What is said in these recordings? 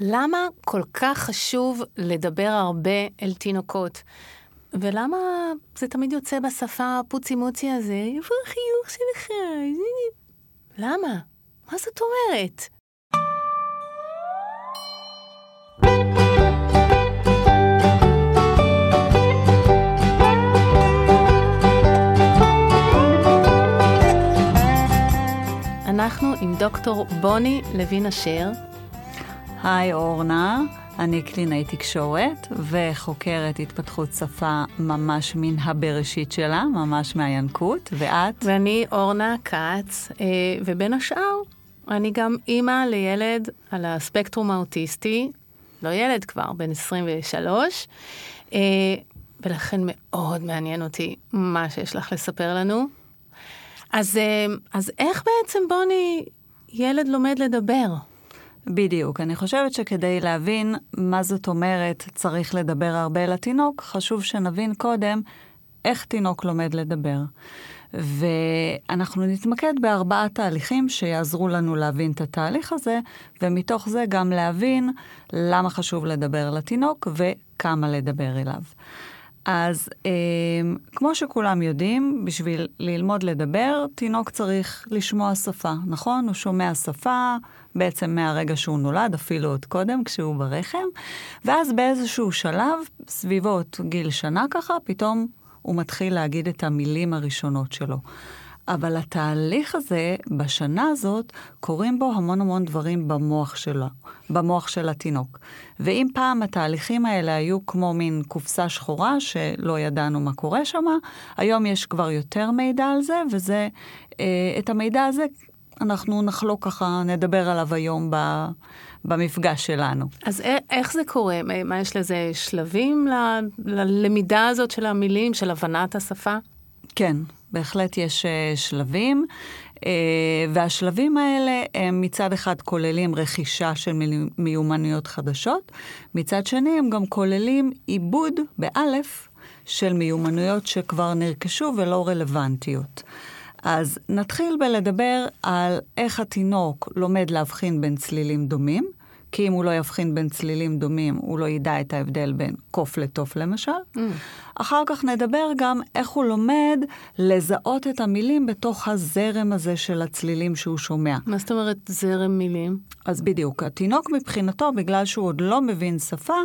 למה כל כך חשוב לדבר הרבה אל תינוקות? ולמה זה תמיד יוצא בשפה הפוצי מוצי הזה? איפה החיוך שלך? למה? מה זאת אומרת? אנחנו עם דוקטור בוני לוין אשר. היי אורנה, אני קלינאי תקשורת וחוקרת התפתחות שפה ממש מן הבראשית שלה, ממש מהינקות, ואת? ואני אורנה כץ, אה, ובין השאר, אני גם אימא לילד על הספקטרום האוטיסטי, לא ילד כבר, בן 23, אה, ולכן מאוד מעניין אותי מה שיש לך לספר לנו. אז, אה, אז איך בעצם, בוני, ילד לומד לדבר? בדיוק. אני חושבת שכדי להבין מה זאת אומרת צריך לדבר הרבה לתינוק, חשוב שנבין קודם איך תינוק לומד לדבר. ואנחנו נתמקד בארבעה תהליכים שיעזרו לנו להבין את התהליך הזה, ומתוך זה גם להבין למה חשוב לדבר לתינוק וכמה לדבר אליו. אז אה, כמו שכולם יודעים, בשביל ללמוד לדבר, תינוק צריך לשמוע שפה, נכון? הוא שומע שפה בעצם מהרגע שהוא נולד, אפילו עוד קודם, כשהוא ברחם, ואז באיזשהו שלב, סביבות גיל שנה ככה, פתאום הוא מתחיל להגיד את המילים הראשונות שלו. אבל התהליך הזה, בשנה הזאת, קורים בו המון המון דברים במוח שלו, במוח של התינוק. ואם פעם התהליכים האלה היו כמו מין קופסה שחורה, שלא ידענו מה קורה שם, היום יש כבר יותר מידע על זה, וזה, אה, את המידע הזה אנחנו נחלוק ככה, נדבר עליו היום ב, במפגש שלנו. אז איך זה קורה? מה, יש לזה שלבים ל, ללמידה הזאת של המילים, של הבנת השפה? כן, בהחלט יש uh, שלבים, uh, והשלבים האלה הם מצד אחד כוללים רכישה של מיומנויות חדשות, מצד שני הם גם כוללים עיבוד, באלף, של מיומנויות שכבר נרכשו ולא רלוונטיות. אז נתחיל בלדבר על איך התינוק לומד להבחין בין צלילים דומים. כי אם הוא לא יבחין בין צלילים דומים, הוא לא ידע את ההבדל בין קוף לתוף למשל. Mm. אחר כך נדבר גם איך הוא לומד לזהות את המילים בתוך הזרם הזה של הצלילים שהוא שומע. מה זאת אומרת זרם מילים? אז בדיוק, התינוק מבחינתו, בגלל שהוא עוד לא מבין שפה,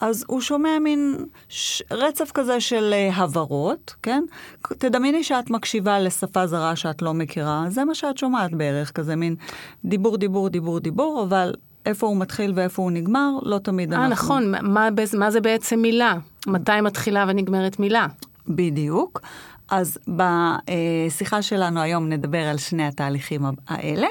אז הוא שומע מין ש... רצף כזה של uh, הברות, כן? תדמייני שאת מקשיבה לשפה זרה שאת לא מכירה, זה מה שאת שומעת בערך, כזה מין דיבור, דיבור, דיבור, דיבור, אבל איפה הוא מתחיל ואיפה הוא נגמר, לא תמיד 아, אנחנו... אה, נכון, מה, מה זה בעצם מילה? מתי מתחילה ונגמרת מילה? בדיוק. אז בשיחה שלנו היום נדבר על שני התהליכים האלה.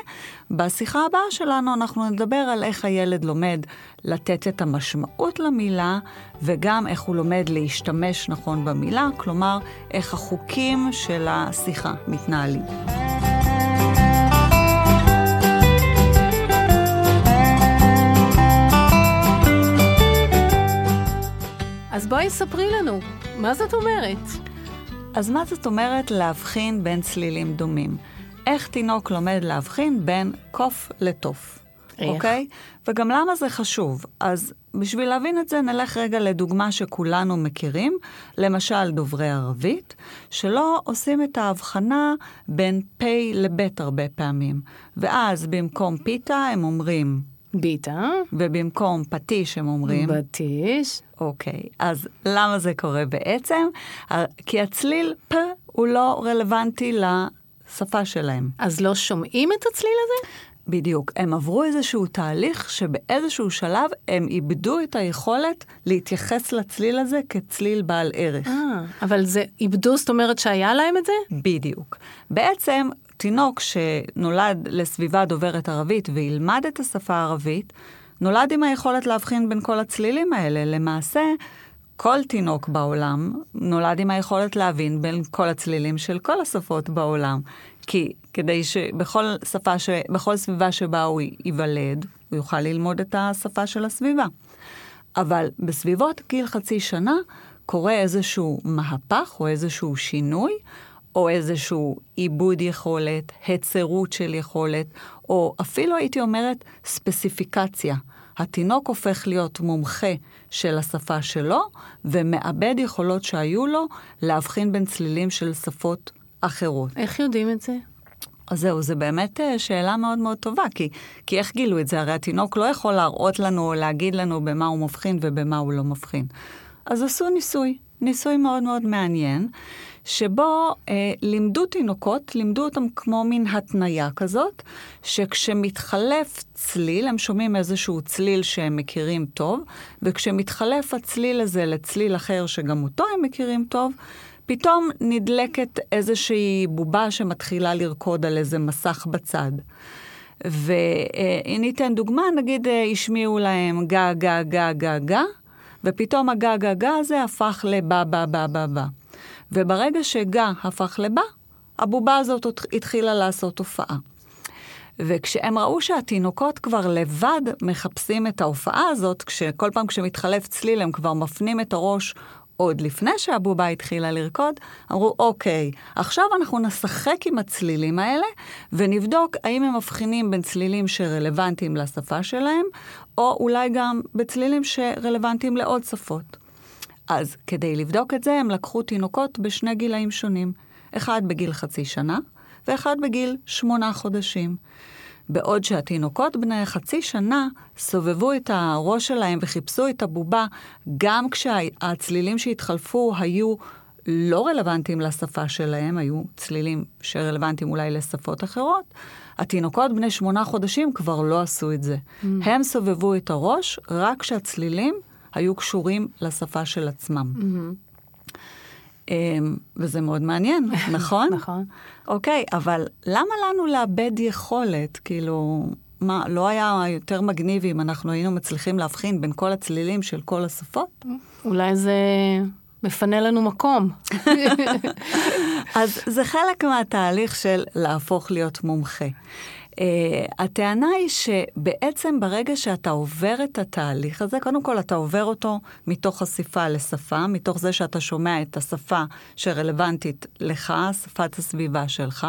בשיחה הבאה שלנו אנחנו נדבר על איך הילד לומד לתת את המשמעות למילה, וגם איך הוא לומד להשתמש נכון במילה, כלומר, איך החוקים של השיחה מתנהלים. אז בואי ספרי לנו, מה זאת אומרת? אז מה זאת אומרת להבחין בין צלילים דומים? איך תינוק לומד להבחין בין קוף איך? אוקיי? וגם למה זה חשוב? אז בשביל להבין את זה, נלך רגע לדוגמה שכולנו מכירים, למשל דוברי ערבית, שלא עושים את ההבחנה בין פ' לב' הרבה פעמים. ואז במקום פיתה הם אומרים ביטה. ובמקום פטיש הם אומרים? פטיש. אוקיי, אז למה זה קורה בעצם? כי הצליל פ הוא לא רלוונטי לשפה שלהם. אז לא שומעים את הצליל הזה? בדיוק. הם עברו איזשהו תהליך שבאיזשהו שלב הם איבדו את היכולת להתייחס לצליל הזה כצליל בעל ערך. אה, אבל זה איבדו, זאת אומרת שהיה להם את זה? בדיוק. בעצם תינוק שנולד לסביבה דוברת ערבית וילמד את השפה הערבית, נולד עם היכולת להבחין בין כל הצלילים האלה. למעשה, כל תינוק בעולם נולד עם היכולת להבין בין כל הצלילים של כל השפות בעולם. כי כדי שבכל שפה, ש... בכל סביבה שבה הוא ייוולד, הוא יוכל ללמוד את השפה של הסביבה. אבל בסביבות גיל חצי שנה קורה איזשהו מהפך או איזשהו שינוי, או איזשהו עיבוד יכולת, היצרות של יכולת, או אפילו הייתי אומרת ספציפיקציה. התינוק הופך להיות מומחה של השפה שלו, ומאבד יכולות שהיו לו להבחין בין צלילים של שפות אחרות. איך יודעים את זה? אז זהו, זו באמת אה, שאלה מאוד מאוד טובה, כי, כי איך גילו את זה? הרי התינוק לא יכול להראות לנו או להגיד לנו במה הוא מבחין ובמה הוא לא מבחין. אז עשו ניסוי, ניסוי מאוד מאוד מעניין, שבו אה, לימדו תינוקות, לימדו אותם כמו מין התניה כזאת, שכשמתחלף צליל, הם שומעים איזשהו צליל שהם מכירים טוב, וכשמתחלף הצליל הזה לצליל אחר שגם אותו הם מכירים טוב, פתאום נדלקת איזושהי בובה שמתחילה לרקוד על איזה מסך בצד. וניתן דוגמה, נגיד אה, השמיעו להם גה, גה, גה, גה, גה, ופתאום הגה, גה, גה הזה הפך לבא, בא, בא, בא, בא. וברגע שגה הפך לבא, הבובה הזאת התחילה לעשות הופעה. וכשהם ראו שהתינוקות כבר לבד מחפשים את ההופעה הזאת, כשכל פעם כשמתחלף צליל הם כבר מפנים את הראש עוד לפני שהבובה התחילה לרקוד, אמרו, אוקיי, עכשיו אנחנו נשחק עם הצלילים האלה ונבדוק האם הם מבחינים בין צלילים שרלוונטיים לשפה שלהם, או אולי גם בצלילים שרלוונטיים לעוד שפות. אז כדי לבדוק את זה, הם לקחו תינוקות בשני גילאים שונים. אחד בגיל חצי שנה, ואחד בגיל שמונה חודשים. בעוד שהתינוקות בני חצי שנה סובבו את הראש שלהם וחיפשו את הבובה, גם כשהצלילים שהתחלפו היו לא רלוונטיים לשפה שלהם, היו צלילים שרלוונטיים אולי לשפות אחרות, התינוקות בני שמונה חודשים כבר לא עשו את זה. Mm. הם סובבו את הראש רק כשהצלילים היו קשורים לשפה של עצמם. Mm-hmm. אמ, וזה מאוד מעניין, נכון? נכון. אוקיי, אבל למה לנו לאבד יכולת? כאילו, מה, לא היה יותר מגניב אם אנחנו היינו מצליחים להבחין בין כל הצלילים של כל השפות? אולי זה מפנה לנו מקום. אז זה חלק מהתהליך של להפוך להיות מומחה. Uh, הטענה היא שבעצם ברגע שאתה עובר את התהליך הזה, קודם כל אתה עובר אותו מתוך חשיפה לשפה, מתוך זה שאתה שומע את השפה שרלוונטית לך, שפת הסביבה שלך,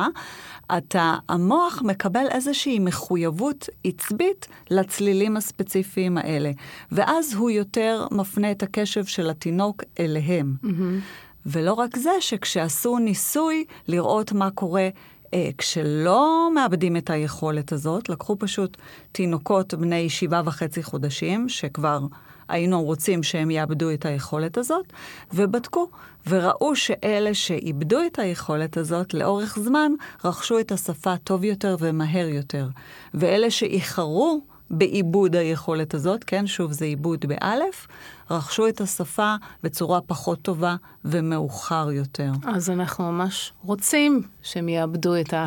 אתה, המוח מקבל איזושהי מחויבות עצבית לצלילים הספציפיים האלה, ואז הוא יותר מפנה את הקשב של התינוק אליהם. Mm-hmm. ולא רק זה, שכשעשו ניסוי לראות מה קורה אה, כשלא מאבדים את היכולת הזאת, לקחו פשוט תינוקות בני שבעה וחצי חודשים, שכבר היינו רוצים שהם יאבדו את היכולת הזאת, ובדקו, וראו שאלה שאיבדו את היכולת הזאת לאורך זמן, רכשו את השפה טוב יותר ומהר יותר. ואלה שאיחרו בעיבוד היכולת הזאת, כן, שוב, זה עיבוד באלף, רכשו את השפה בצורה פחות טובה ומאוחר יותר. אז אנחנו ממש רוצים שהם יאבדו את ה...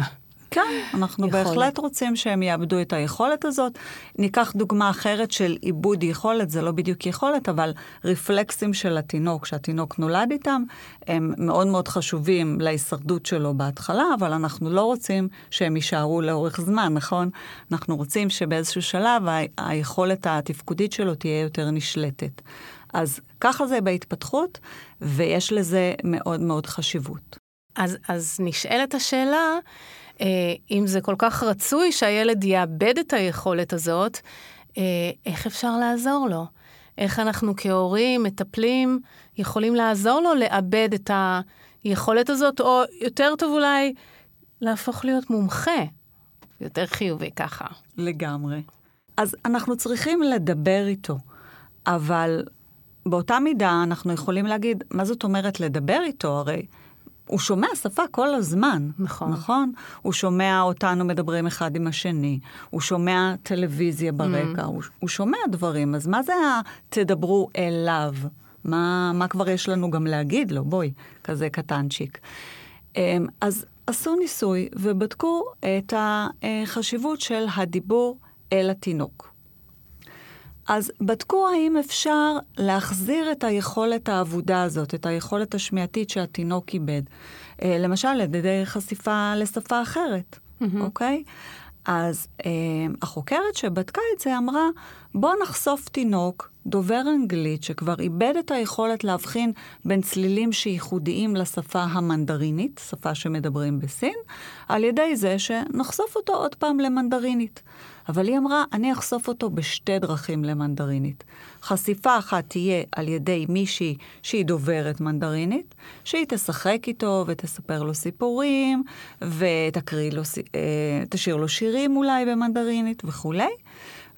כן, אנחנו יכולת. בהחלט רוצים שהם יאבדו את היכולת הזאת. ניקח דוגמה אחרת של עיבוד יכולת, זה לא בדיוק יכולת, אבל רפלקסים של התינוק, שהתינוק נולד איתם, הם מאוד מאוד חשובים להישרדות שלו בהתחלה, אבל אנחנו לא רוצים שהם יישארו לאורך זמן, נכון? אנחנו רוצים שבאיזשהו שלב ה- היכולת התפקודית שלו תהיה יותר נשלטת. אז ככה זה בהתפתחות, ויש לזה מאוד מאוד חשיבות. אז, אז נשאלת השאלה, אם זה כל כך רצוי שהילד יאבד את היכולת הזאת, אה, איך אפשר לעזור לו? איך אנחנו כהורים, מטפלים, יכולים לעזור לו לאבד את היכולת הזאת, או יותר טוב אולי, להפוך להיות מומחה. יותר חיובי ככה. לגמרי. אז אנחנו צריכים לדבר איתו, אבל באותה מידה אנחנו יכולים להגיד, מה זאת אומרת לדבר איתו? הרי הוא שומע שפה כל הזמן. נכון. נכון? הוא שומע אותנו מדברים אחד עם השני, הוא שומע טלוויזיה ברקע, mm. הוא, הוא שומע דברים, אז מה זה ה"תדברו אליו"? מה, מה כבר יש לנו גם להגיד לו? בואי, כזה קטנצ'יק. אמ, אז עשו ניסוי ובדקו את החשיבות של הדיבור אל התינוק. אז בדקו האם אפשר להחזיר את היכולת האבודה הזאת, את היכולת השמיעתית שהתינוק איבד. אה, למשל, על ידי חשיפה לשפה אחרת, mm-hmm. אוקיי? אז אה, החוקרת שבדקה את זה אמרה, בוא נחשוף תינוק דובר אנגלית שכבר איבד את היכולת להבחין בין צלילים שייחודיים לשפה המנדרינית, שפה שמדברים בסין, על ידי זה שנחשוף אותו עוד פעם למנדרינית. אבל היא אמרה, אני אחשוף אותו בשתי דרכים למנדרינית. חשיפה אחת תהיה על ידי מישהי שהיא דוברת מנדרינית, שהיא תשחק איתו ותספר לו סיפורים, ותקריא לו, אה, תשאיר לו שירים אולי במנדרינית וכולי.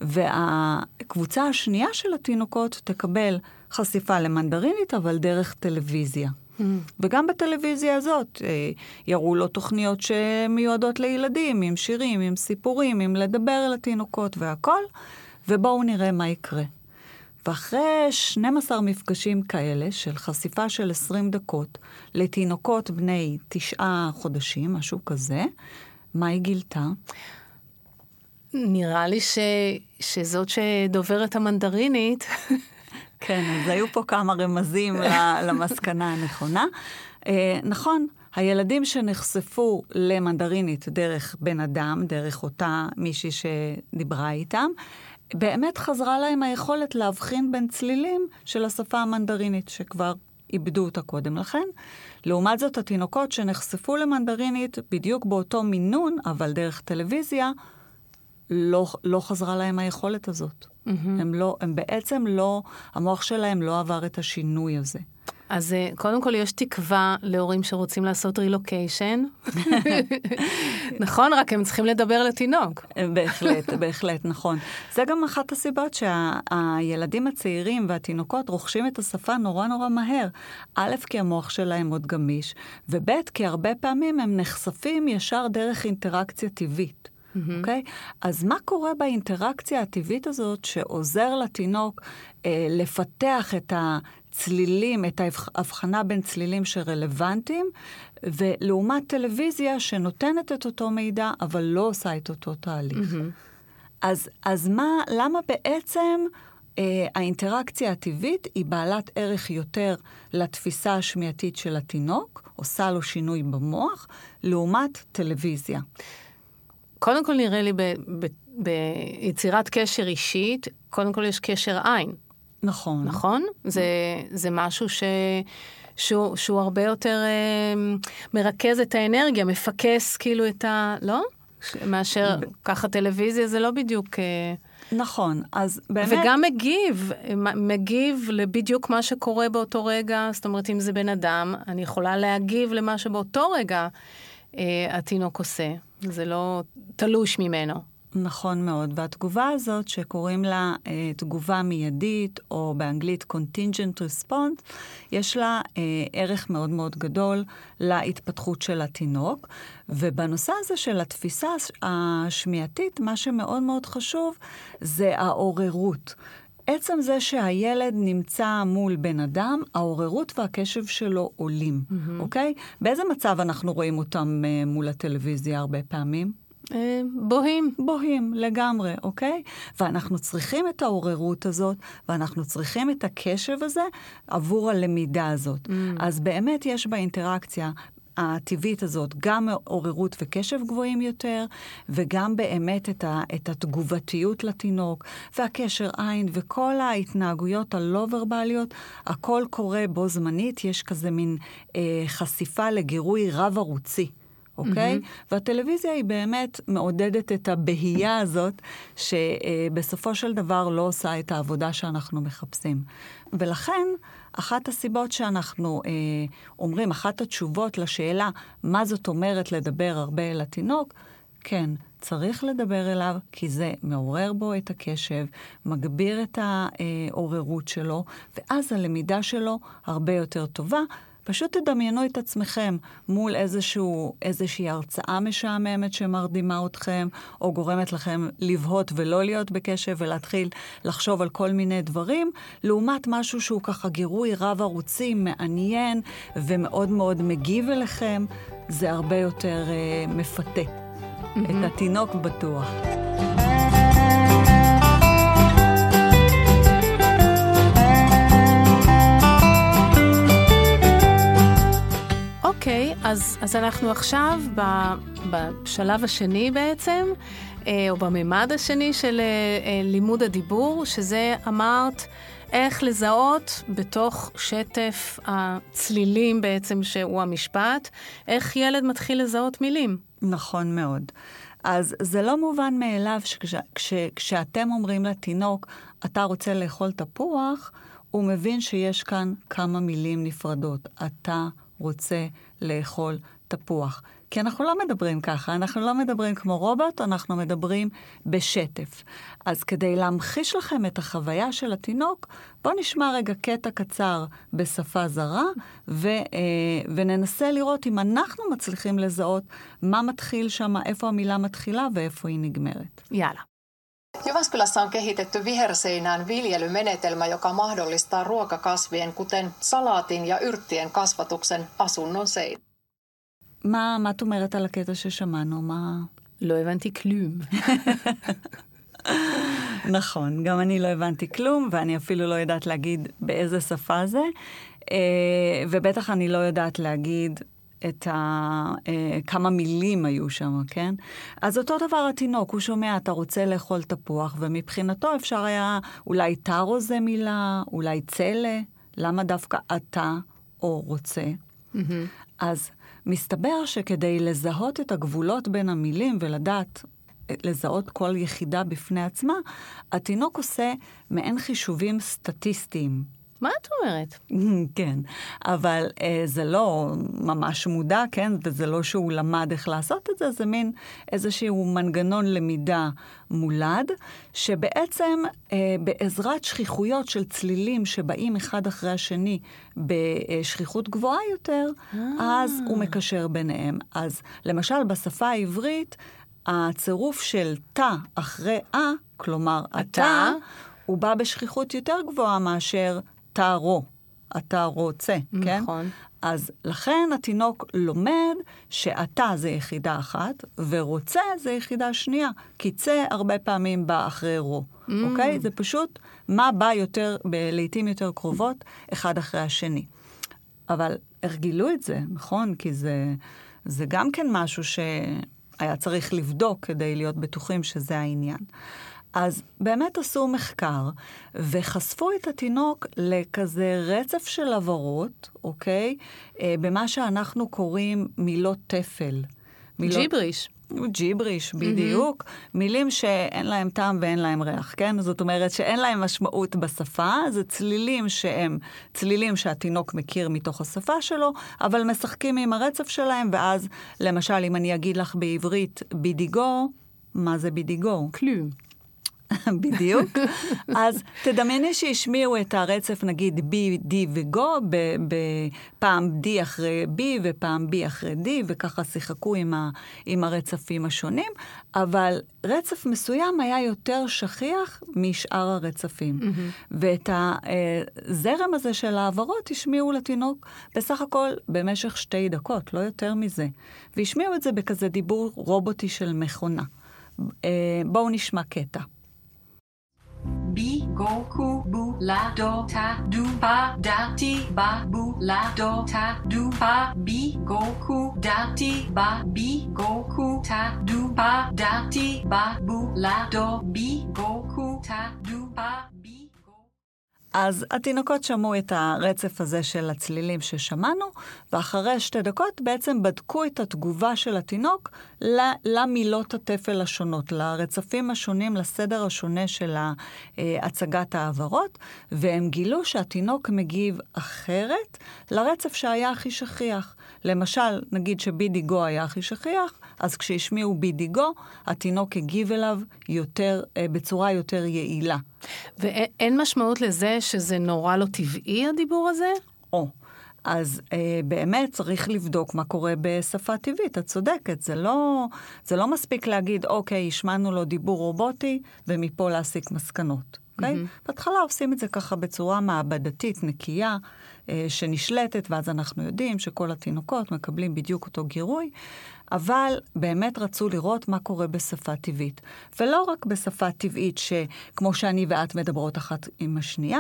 והקבוצה השנייה של התינוקות תקבל חשיפה למנדרינית, אבל דרך טלוויזיה. Mm. וגם בטלוויזיה הזאת אה, יראו לו תוכניות שמיועדות לילדים, עם שירים, עם סיפורים, עם לדבר אל התינוקות והכל, ובואו נראה מה יקרה. ואחרי 12 מפגשים כאלה של חשיפה של 20 דקות לתינוקות בני תשעה חודשים, משהו כזה, מה היא גילתה? נראה לי ש... שזאת שדוברת המנדרינית כן, אז היו פה כמה רמזים למסקנה הנכונה. אה, נכון, הילדים שנחשפו למנדרינית דרך בן אדם, דרך אותה מישהי שדיברה איתם, באמת חזרה להם היכולת להבחין בין צלילים של השפה המנדרינית, שכבר איבדו אותה קודם לכן. לעומת זאת, התינוקות שנחשפו למנדרינית בדיוק באותו מינון, אבל דרך טלוויזיה, לא, לא חזרה להם היכולת הזאת. Mm-hmm. הם, לא, הם בעצם לא, המוח שלהם לא עבר את השינוי הזה. אז אה, קודם כל יש תקווה להורים שרוצים לעשות רילוקיישן. נכון, רק הם צריכים לדבר לתינוק. בהחלט, בהחלט, נכון. זה גם אחת הסיבות שהילדים הצעירים והתינוקות רוכשים את השפה נורא נורא מהר. א', כי המוח שלהם עוד גמיש, וב', כי הרבה פעמים הם נחשפים ישר דרך אינטראקציה טבעית. אוקיי? Mm-hmm. Okay? אז מה קורה באינטראקציה הטבעית הזאת שעוזר לתינוק אה, לפתח את הצלילים, את ההבחנה בין צלילים שרלוונטיים, ולעומת טלוויזיה שנותנת את אותו מידע, אבל לא עושה את אותו תהליך. Mm-hmm. אז, אז מה, למה בעצם... Uh, האינטראקציה הטבעית היא בעלת ערך יותר לתפיסה השמיעתית של התינוק, עושה לו שינוי במוח, לעומת טלוויזיה. קודם כל נראה לי ב, ב, ביצירת קשר אישית, קודם כל יש קשר עין. נכון. נכון? זה, זה משהו ש... שהוא, שהוא הרבה יותר אה, מרכז את האנרגיה, מפקס כאילו את ה... לא? מאשר ככה טלוויזיה זה לא בדיוק... אה... נכון, אז באמת... וגם מגיב, מגיב לבדיוק מה שקורה באותו רגע, זאת אומרת, אם זה בן אדם, אני יכולה להגיב למה שבאותו רגע אה, התינוק עושה. זה לא תלוש ממנו. נכון מאוד, והתגובה הזאת שקוראים לה אה, תגובה מיידית, או באנגלית contingent response, יש לה אה, ערך מאוד מאוד גדול להתפתחות של התינוק. ובנושא הזה של התפיסה השמיעתית, מה שמאוד מאוד חשוב זה העוררות. עצם זה שהילד נמצא מול בן אדם, העוררות והקשב שלו עולים, mm-hmm. אוקיי? באיזה מצב אנחנו רואים אותם uh, מול הטלוויזיה הרבה פעמים? אה, בוהים. בוהים, לגמרי, אוקיי? ואנחנו צריכים את העוררות הזאת, ואנחנו צריכים את הקשב הזה עבור הלמידה הזאת. Mm. אז באמת יש באינטראקציה הטבעית הזאת גם עוררות וקשב גבוהים יותר, וגם באמת את, ה, את התגובתיות לתינוק, והקשר עין, וכל ההתנהגויות הלא-ורבליות, הכל קורה בו זמנית, יש כזה מין אה, חשיפה לגירוי רב-ערוצי. אוקיי? Mm-hmm. והטלוויזיה היא באמת מעודדת את הבהייה הזאת, שבסופו של דבר לא עושה את העבודה שאנחנו מחפשים. ולכן, אחת הסיבות שאנחנו אה, אומרים, אחת התשובות לשאלה מה זאת אומרת לדבר הרבה אל התינוק, כן, צריך לדבר אליו, כי זה מעורר בו את הקשב, מגביר את העוררות שלו, ואז הלמידה שלו הרבה יותר טובה, פשוט תדמיינו את עצמכם מול איזשהו, איזושהי הרצאה משעממת שמרדימה אתכם, או גורמת לכם לבהות ולא להיות בקשב ולהתחיל לחשוב על כל מיני דברים, לעומת משהו שהוא ככה גירוי רב-ערוצי, מעניין ומאוד מאוד מגיב אליכם, זה הרבה יותר אה, מפתה. Mm-hmm. את התינוק בטוח. אז, אז אנחנו עכשיו ב, בשלב השני בעצם, אה, או בממד השני של אה, אה, לימוד הדיבור, שזה אמרת איך לזהות בתוך שטף הצלילים בעצם, שהוא המשפט, איך ילד מתחיל לזהות מילים. נכון מאוד. אז זה לא מובן מאליו שכשאתם אומרים לתינוק, אתה רוצה לאכול תפוח, הוא מבין שיש כאן כמה מילים נפרדות. אתה רוצה לאכול תפוח. כי אנחנו לא מדברים ככה, אנחנו לא מדברים כמו רובוט, אנחנו מדברים בשטף. אז כדי להמחיש לכם את החוויה של התינוק, בואו נשמע רגע קטע קצר בשפה זרה, ו, אה, וננסה לראות אם אנחנו מצליחים לזהות מה מתחיל שם, איפה המילה מתחילה ואיפה היא נגמרת. יאללה. Jyväskylässä on kehitetty viherseinään viljelymenetelmä, joka mahdollistaa ruokakasvien, kuten salaatin ja yrttien kasvatuksen asunnon sein. מה, מה את אומרת על הקטע ששמענו? מה... לא הבנתי כלום. נכון, גם אני לא הבנתי כלום, ואני אפילו לא יודעת להגיד באיזה שפה זה, אה, ובטח אני לא יודעת להגיד את ה... אה, כמה מילים היו שם, כן? אז אותו דבר התינוק, הוא שומע, אתה רוצה לאכול תפוח, ומבחינתו אפשר היה, אולי טרו זה מילה, אולי צלע, למה דווקא אתה או רוצה? Mm-hmm. אז מסתבר שכדי לזהות את הגבולות בין המילים ולדעת לזהות כל יחידה בפני עצמה, התינוק עושה מעין חישובים סטטיסטיים. מה את אומרת? כן, אבל אה, זה לא ממש מודע, כן? וזה לא שהוא למד איך לעשות את זה, זה מין איזשהו מנגנון למידה מולד, שבעצם אה, בעזרת שכיחויות של צלילים שבאים אחד אחרי השני בשכיחות גבוהה יותר, אה. אז הוא מקשר ביניהם. אז למשל, בשפה העברית, הצירוף של תא אחרי אה, כלומר, אתה, הוא בא בשכיחות יותר גבוהה מאשר אתה רו, אתה רוצה, כן? נכון. אז לכן התינוק לומד שאתה זה יחידה אחת, ורוצה זה יחידה שנייה, כי צא הרבה פעמים בא אחרי רו, mm. אוקיי? זה פשוט מה בא יותר, לעיתים יותר קרובות, אחד אחרי השני. אבל הרגילו את זה, נכון? כי זה, זה גם כן משהו שהיה צריך לבדוק כדי להיות בטוחים שזה העניין. אז באמת עשו מחקר וחשפו את התינוק לכזה רצף של עברות, אוקיי? אה, במה שאנחנו קוראים מילות תפל. מילות... ג'יבריש. ג'יבריש, בדיוק. Mm-hmm. מילים שאין להם טעם ואין להם ריח, כן? זאת אומרת שאין להם משמעות בשפה, זה צלילים שהם צלילים שהתינוק מכיר מתוך השפה שלו, אבל משחקים עם הרצף שלהם, ואז, למשל, אם אני אגיד לך בעברית בידיגו, מה זה בידיגו? כלום. בדיוק. אז תדמייני שהשמיעו את הרצף, נגיד B, D ו-Go, בפעם D אחרי B ופעם B אחרי D, וככה שיחקו עם, ה, עם הרצפים השונים, אבל רצף מסוים היה יותר שכיח משאר הרצפים. Mm-hmm. ואת הזרם הזה של העברות השמיעו לתינוק בסך הכל במשך שתי דקות, לא יותר מזה. והשמיעו את זה בכזה דיבור רובוטי של מכונה. אה, בואו נשמע קטע. Bi go ku bu la do ta du pa da ti ba bu la do ta du pa bi go ku da ti ba bi go ku ta du pa da ti ba bu la do bi go ku ta du pa אז התינוקות שמעו את הרצף הזה של הצלילים ששמענו, ואחרי שתי דקות בעצם בדקו את התגובה של התינוק למילות התפל השונות, לרצפים השונים, לסדר השונה של הצגת העברות, והם גילו שהתינוק מגיב אחרת לרצף שהיה הכי שכיח. למשל, נגיד שבידיגו היה הכי שכיח, אז כשהשמיעו בידיגו, התינוק הגיב אליו יותר, אה, בצורה יותר יעילה. ואין משמעות לזה שזה נורא לא טבעי, הדיבור הזה? או. אז אה, באמת צריך לבדוק מה קורה בשפה טבעית, את צודקת, זה לא, זה לא מספיק להגיד, אוקיי, השמענו לו דיבור רובוטי, ומפה להסיק מסקנות. אוקיי? Mm-hmm. בהתחלה עושים את זה ככה בצורה מעבדתית, נקייה, אה, שנשלטת, ואז אנחנו יודעים שכל התינוקות מקבלים בדיוק אותו גירוי, אבל באמת רצו לראות מה קורה בשפה טבעית. ולא רק בשפה טבעית שכמו שאני ואת מדברות אחת עם השנייה,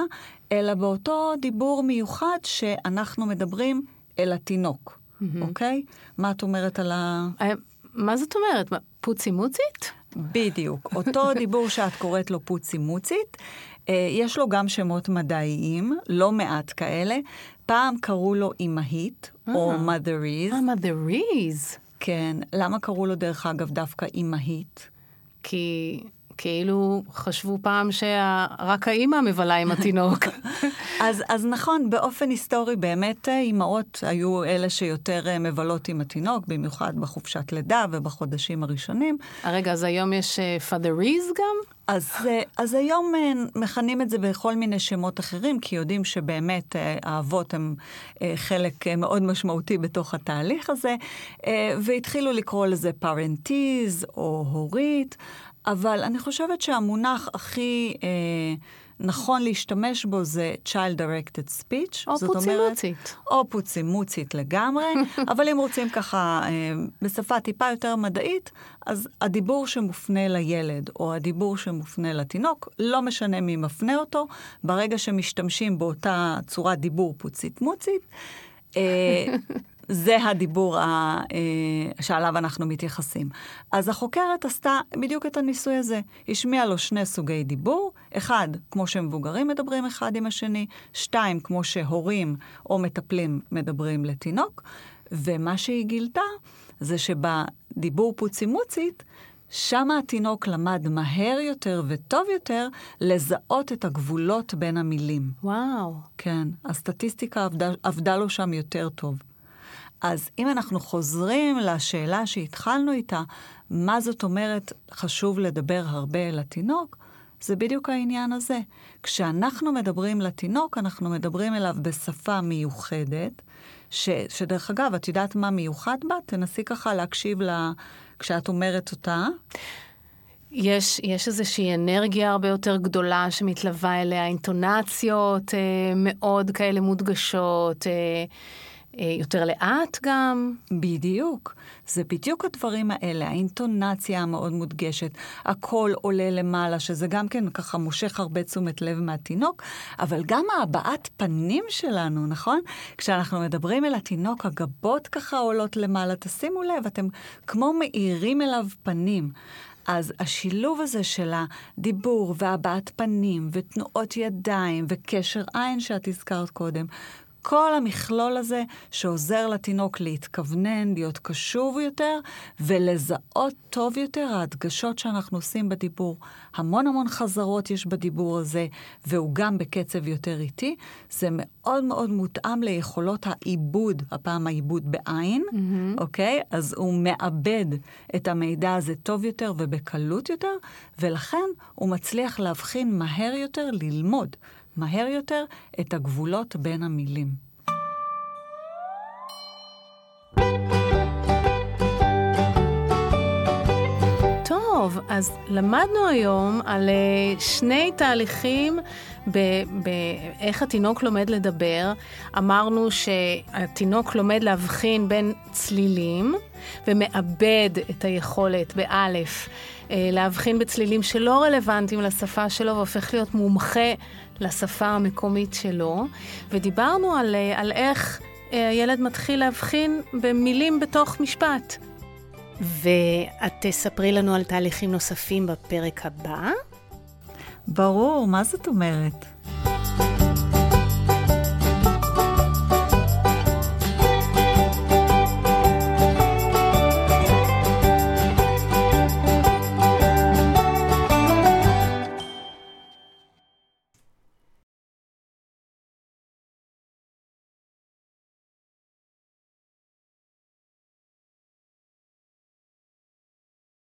אלא באותו דיבור מיוחד שאנחנו מדברים אל התינוק, mm-hmm. אוקיי? מה את אומרת על ה... אה, מה זאת אומרת? פוצי מוצית? בדיוק. אותו דיבור שאת קוראת לו פוצי מוצית, אה, יש לו גם שמות מדעיים, לא מעט כאלה. פעם קראו לו אמהית, או motherese. אה, motherese. כן. למה קראו לו, דרך אגב, דווקא אימהית? כי כאילו חשבו פעם שרק האימא מבלה עם התינוק. אז, אז נכון, באופן היסטורי באמת אה, אימהות היו אלה שיותר אה, מבלות עם התינוק, במיוחד בחופשת לידה ובחודשים הראשונים. רגע, אז היום יש פאדריז גם? אז, אז היום מכנים את זה בכל מיני שמות אחרים, כי יודעים שבאמת האבות הם חלק מאוד משמעותי בתוך התהליך הזה, והתחילו לקרוא לזה פרנטיז או הורית, אבל אני חושבת שהמונח הכי אה, נכון להשתמש בו זה Child Directed Speech. או פוצימוצית. או פוצימוצית לגמרי, אבל אם רוצים ככה אה, בשפה טיפה יותר מדעית, אז הדיבור שמופנה לילד או הדיבור שמופנה לתינוק, לא משנה מי מפנה אותו, ברגע שמשתמשים באותה צורת דיבור פוצית-מוצית, אה, זה הדיבור ה, אה, שעליו אנחנו מתייחסים. אז החוקרת עשתה בדיוק את הניסוי הזה. השמיעה לו שני סוגי דיבור, אחד, כמו שמבוגרים מדברים אחד עם השני, שתיים, כמו שהורים או מטפלים מדברים לתינוק, ומה שהיא גילתה זה שבדיבור פוצי-מוצית, שם התינוק למד מהר יותר וטוב יותר לזהות את הגבולות בין המילים. וואו. כן, הסטטיסטיקה עבדה, עבדה לו שם יותר טוב. אז אם אנחנו חוזרים לשאלה שהתחלנו איתה, מה זאת אומרת חשוב לדבר הרבה לתינוק, זה בדיוק העניין הזה. כשאנחנו מדברים לתינוק, אנחנו מדברים אליו בשפה מיוחדת, ש, שדרך אגב, את יודעת מה מיוחד בה? תנסי ככה להקשיב לה כשאת אומרת אותה. יש, יש איזושהי אנרגיה הרבה יותר גדולה שמתלווה אליה, אינטונציות אה, מאוד כאלה מודגשות. אה, יותר לאט גם. בדיוק. זה בדיוק הדברים האלה, האינטונציה המאוד מודגשת, הקול עולה למעלה, שזה גם כן ככה מושך הרבה תשומת לב מהתינוק, אבל גם ההבעת פנים שלנו, נכון? כשאנחנו מדברים אל התינוק, הגבות ככה עולות למעלה, תשימו לב, אתם כמו מאירים אליו פנים. אז השילוב הזה של הדיבור והבעת פנים ותנועות ידיים וקשר עין שאת הזכרת קודם, כל המכלול הזה שעוזר לתינוק להתכוונן, להיות קשוב יותר ולזהות טוב יותר ההדגשות שאנחנו עושים בדיבור. המון המון חזרות יש בדיבור הזה, והוא גם בקצב יותר איטי. זה מאוד מאוד מותאם ליכולות העיבוד, הפעם העיבוד בעין, mm-hmm. אוקיי? אז הוא מאבד את המידע הזה טוב יותר ובקלות יותר, ולכן הוא מצליח להבחין מהר יותר, ללמוד. מהר יותר את הגבולות בין המילים. טוב, אז למדנו היום על אה, שני תהליכים באיך התינוק לומד לדבר. אמרנו שהתינוק לומד להבחין בין צלילים ומאבד את היכולת, באלף, אה, להבחין בצלילים שלא רלוונטיים לשפה שלו והופך להיות מומחה לשפה המקומית שלו. ודיברנו על, אה, על איך הילד מתחיל להבחין במילים בתוך משפט. ואת תספרי לנו על תהליכים נוספים בפרק הבא? ברור, מה זאת אומרת?